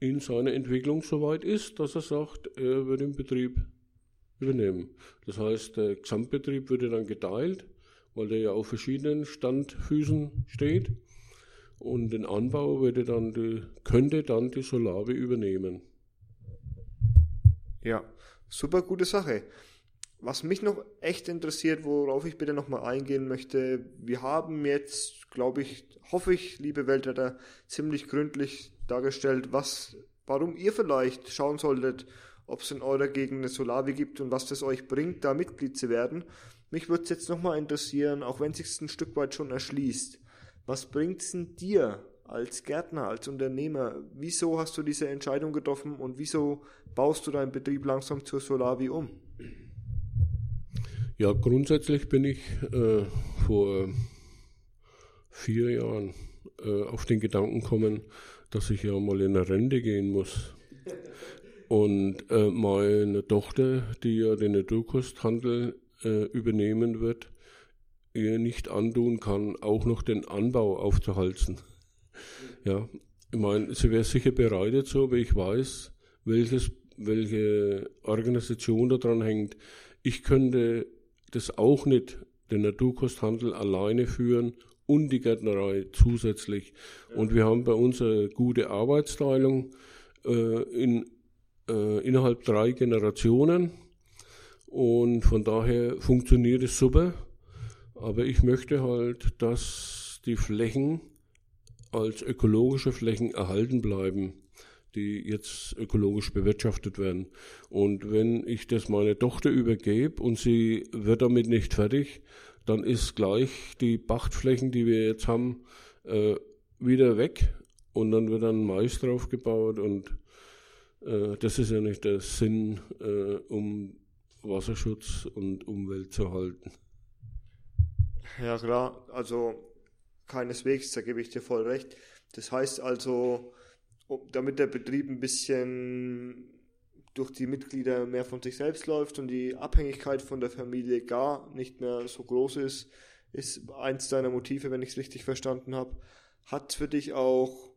in seiner Entwicklung soweit ist, dass er sagt, er wird den Betrieb übernehmen. Das heißt, der Gesamtbetrieb würde dann geteilt, weil der ja auf verschiedenen Standfüßen steht. Und den Anbau würde dann die, könnte dann die Solavi übernehmen. Ja, super gute Sache. Was mich noch echt interessiert, worauf ich bitte nochmal eingehen möchte, wir haben jetzt, glaube ich, hoffe ich, liebe Weltretter, ziemlich gründlich dargestellt, was, warum ihr vielleicht schauen solltet, ob es in eurer Gegend eine Solavi gibt und was das euch bringt, da Mitglied zu werden. Mich würde es jetzt nochmal interessieren, auch wenn es ein Stück weit schon erschließt. Was bringt es denn dir als Gärtner, als Unternehmer? Wieso hast du diese Entscheidung getroffen und wieso baust du deinen Betrieb langsam zur Solavi um? Ja, grundsätzlich bin ich äh, vor vier Jahren äh, auf den Gedanken gekommen, dass ich ja mal in eine Rente gehen muss. Und äh, meine Tochter, die ja den Naturkosthandel äh, übernehmen wird, ihr nicht antun kann, auch noch den Anbau aufzuhalten. Ja, ich meine, sie wäre sicher bereit dazu, aber ich weiß, welches, welche Organisation daran hängt. Ich könnte das auch nicht, den Naturkosthandel alleine führen, und die Gärtnerei zusätzlich. Und wir haben bei uns eine gute Arbeitsteilung äh, in, äh, innerhalb drei Generationen. Und von daher funktioniert es super. Aber ich möchte halt, dass die Flächen als ökologische Flächen erhalten bleiben, die jetzt ökologisch bewirtschaftet werden. Und wenn ich das meiner Tochter übergebe und sie wird damit nicht fertig, dann ist gleich die Pachtflächen, die wir jetzt haben, äh, wieder weg und dann wird dann Mais drauf gebaut und äh, das ist ja nicht der Sinn, äh, um Wasserschutz und Umwelt zu halten. Ja klar, also keineswegs, da gebe ich dir voll recht. Das heißt also, damit der Betrieb ein bisschen durch die Mitglieder mehr von sich selbst läuft und die Abhängigkeit von der Familie gar nicht mehr so groß ist, ist eins deiner Motive, wenn ich es richtig verstanden habe. Hat für dich auch,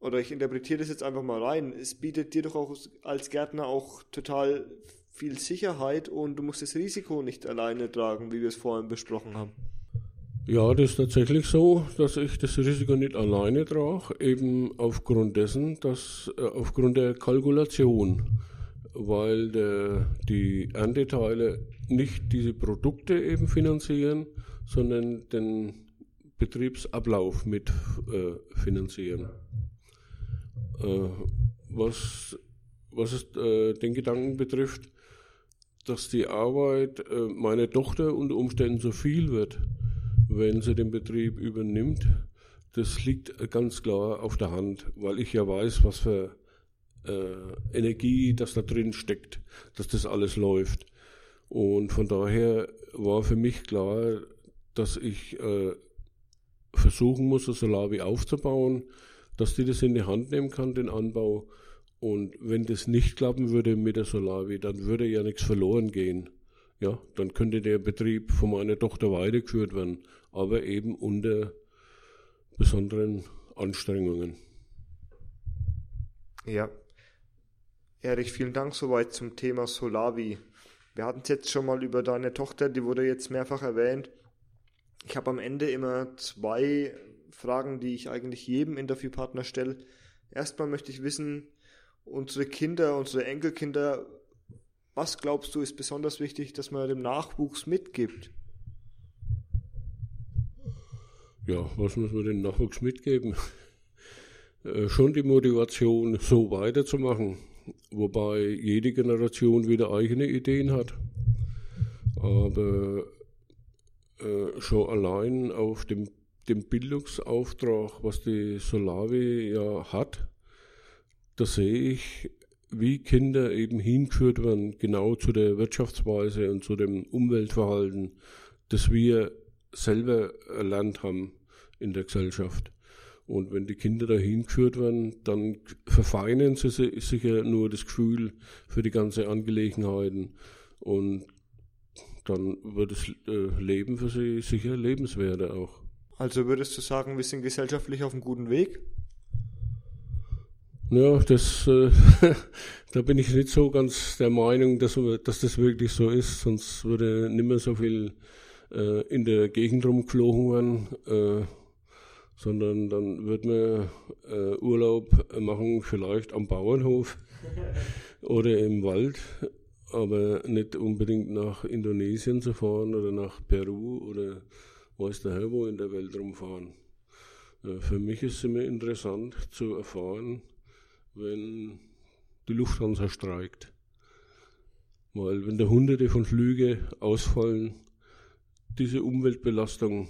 oder ich interpretiere das jetzt einfach mal rein, es bietet dir doch auch als Gärtner auch total viel Sicherheit und du musst das Risiko nicht alleine tragen, wie wir es vorhin besprochen haben. Ja, das ist tatsächlich so, dass ich das Risiko nicht alleine trage, eben aufgrund dessen, dass äh, aufgrund der Kalkulation, weil der, die Ernteteile nicht diese Produkte eben finanzieren, sondern den Betriebsablauf mit äh, finanzieren. Äh, was, was es, äh, den Gedanken betrifft, dass die Arbeit äh, meiner Tochter unter Umständen so viel wird, wenn sie den Betrieb übernimmt, das liegt ganz klar auf der Hand, weil ich ja weiß, was für äh, Energie das da drin steckt, dass das alles läuft. Und von daher war für mich klar, dass ich äh, versuchen muss, das Solavi aufzubauen, dass die das in die Hand nehmen kann, den Anbau. Und wenn das nicht klappen würde mit der Solavi, dann würde ja nichts verloren gehen. Ja, dann könnte der Betrieb von meiner Tochter weitergeführt werden aber eben unter besonderen Anstrengungen. Ja. Erich, vielen Dank soweit zum Thema Solavi. Wir hatten es jetzt schon mal über deine Tochter, die wurde jetzt mehrfach erwähnt. Ich habe am Ende immer zwei Fragen, die ich eigentlich jedem Interviewpartner stelle. Erstmal möchte ich wissen, unsere Kinder, unsere Enkelkinder, was glaubst du ist besonders wichtig, dass man dem Nachwuchs mitgibt? ja, was muss man den Nachwuchs mitgeben? Äh, schon die Motivation, so weiterzumachen, wobei jede Generation wieder eigene Ideen hat. Aber äh, schon allein auf dem, dem Bildungsauftrag, was die Solavi ja hat, da sehe ich, wie Kinder eben hingeführt werden, genau zu der Wirtschaftsweise und zu dem Umweltverhalten, das wir selber erlernt haben in der Gesellschaft. Und wenn die Kinder dahin geführt werden, dann verfeinern sie sicher nur das Gefühl für die ganze Angelegenheiten. Und dann wird das äh, Leben für sie sicher lebenswerter auch. Also würdest du sagen, wir sind gesellschaftlich auf einem guten Weg? Ja, das, äh, da bin ich nicht so ganz der Meinung, dass, dass das wirklich so ist, sonst würde nicht mehr so viel äh, in der Gegend rumgeflogen werden. Äh, sondern dann wird man äh, Urlaub machen, vielleicht am Bauernhof oder im Wald, aber nicht unbedingt nach Indonesien zu fahren oder nach Peru oder weiß der Herr wo in der Welt rumfahren. Äh, für mich ist es immer interessant zu erfahren, wenn die Lufthansa streikt. Weil wenn da hunderte von Flüge ausfallen, diese Umweltbelastung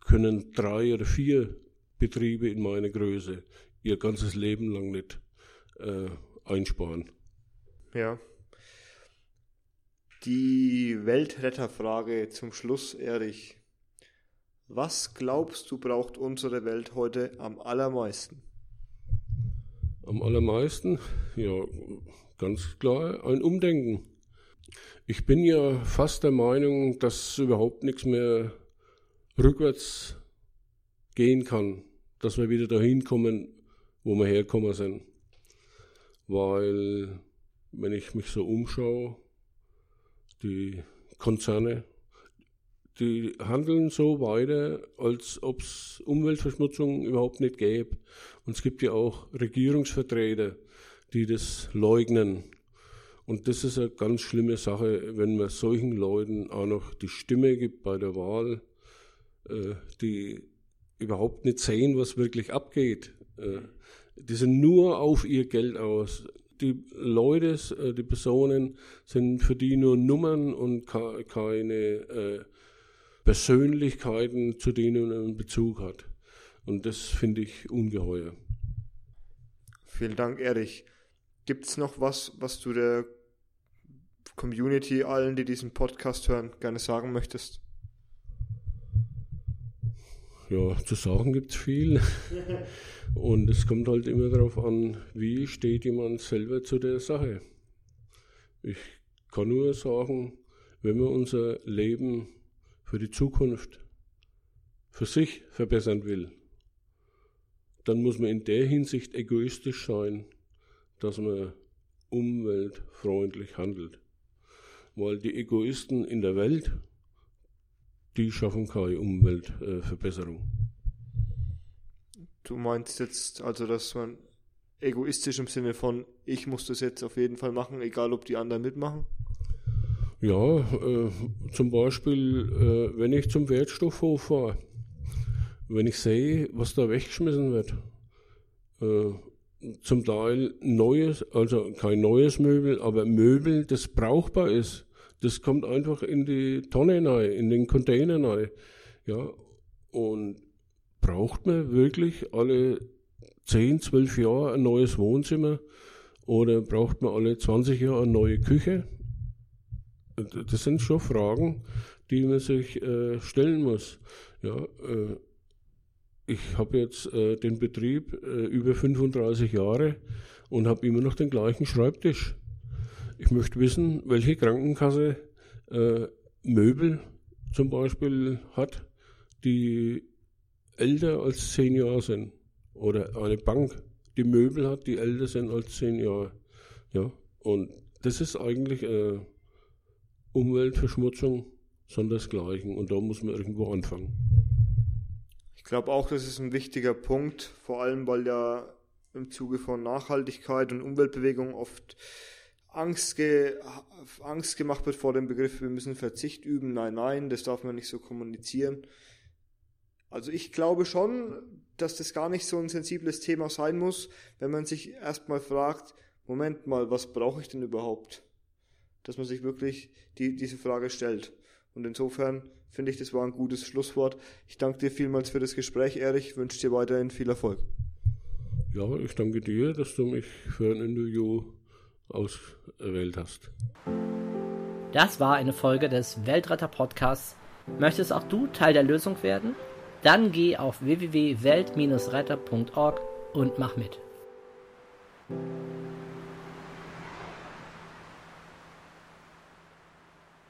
können drei oder vier Betriebe in meiner Größe ihr ganzes Leben lang nicht äh, einsparen. Ja. Die Weltretterfrage zum Schluss, Erich. Was glaubst du, braucht unsere Welt heute am allermeisten? Am allermeisten? Ja, ganz klar, ein Umdenken. Ich bin ja fast der Meinung, dass überhaupt nichts mehr rückwärts gehen kann, dass wir wieder dahin kommen, wo wir herkommen sind. Weil, wenn ich mich so umschaue, die Konzerne, die handeln so weiter, als ob es Umweltverschmutzung überhaupt nicht gäbe. Und es gibt ja auch Regierungsvertreter, die das leugnen. Und das ist eine ganz schlimme Sache, wenn man solchen Leuten auch noch die Stimme gibt bei der Wahl, äh, die überhaupt nicht sehen, was wirklich abgeht. Äh, die sind nur auf ihr Geld aus. Die Leute, äh, die Personen sind für die nur Nummern und keine äh, Persönlichkeiten, zu denen man einen Bezug hat. Und das finde ich ungeheuer. Vielen Dank, Erich. Gibt es noch was, was du der Community, allen, die diesen Podcast hören, gerne sagen möchtest? Ja, zu sagen gibt es viel. Und es kommt halt immer darauf an, wie steht jemand selber zu der Sache. Ich kann nur sagen, wenn man unser Leben für die Zukunft für sich verbessern will, dann muss man in der Hinsicht egoistisch sein, dass man umweltfreundlich handelt. Weil die Egoisten in der Welt, die schaffen keine Umweltverbesserung. Du meinst jetzt also, dass man egoistisch im Sinne von, ich muss das jetzt auf jeden Fall machen, egal ob die anderen mitmachen? Ja, äh, zum Beispiel, äh, wenn ich zum Wertstoffhof fahre, wenn ich sehe, was da weggeschmissen wird, äh, zum Teil neues, also kein neues Möbel, aber Möbel, das brauchbar ist, das kommt einfach in die Tonne rein, in den Container rein. Ja, und braucht man wirklich alle 10, 12 Jahre ein neues Wohnzimmer oder braucht man alle 20 Jahre eine neue Küche? Das sind schon Fragen, die man sich äh, stellen muss. Ja, äh, ich habe jetzt äh, den Betrieb äh, über 35 Jahre und habe immer noch den gleichen Schreibtisch. Ich möchte wissen, welche Krankenkasse äh, Möbel zum Beispiel hat, die älter als zehn Jahre sind. Oder eine Bank, die Möbel hat, die älter sind als zehn Jahre. Ja, und das ist eigentlich äh, Umweltverschmutzung, sondern desgleichen. Und da muss man irgendwo anfangen. Ich glaube auch, das ist ein wichtiger Punkt, vor allem weil ja im Zuge von Nachhaltigkeit und Umweltbewegung oft Angst, ge Angst gemacht wird vor dem Begriff, wir müssen Verzicht üben. Nein, nein, das darf man nicht so kommunizieren. Also ich glaube schon, dass das gar nicht so ein sensibles Thema sein muss, wenn man sich erstmal fragt, Moment mal, was brauche ich denn überhaupt? Dass man sich wirklich die, diese Frage stellt. Und insofern finde ich, das war ein gutes Schlusswort. Ich danke dir vielmals für das Gespräch, Erich. Wünsche dir weiterhin viel Erfolg. Ja, ich danke dir, dass du mich für ein Interview auserwählt hast. Das war eine Folge des Weltretter Podcasts. Möchtest auch du Teil der Lösung werden? Dann geh auf www.welt-retter.org und mach mit.